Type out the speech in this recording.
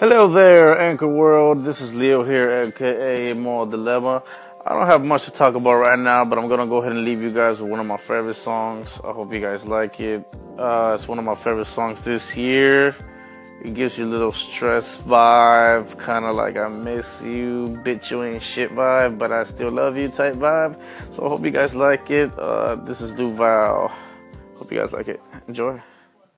Hello there, Anchor World. This is Leo here, aka Moral Dilemma. I don't have much to talk about right now, but I'm gonna go ahead and leave you guys with one of my favorite songs. I hope you guys like it. Uh, it's one of my favorite songs this year. It gives you a little stress vibe, kind of like I miss you, bitch you ain't shit vibe, but I still love you type vibe. So I hope you guys like it. Uh, this is Duval. Hope you guys like it. Enjoy.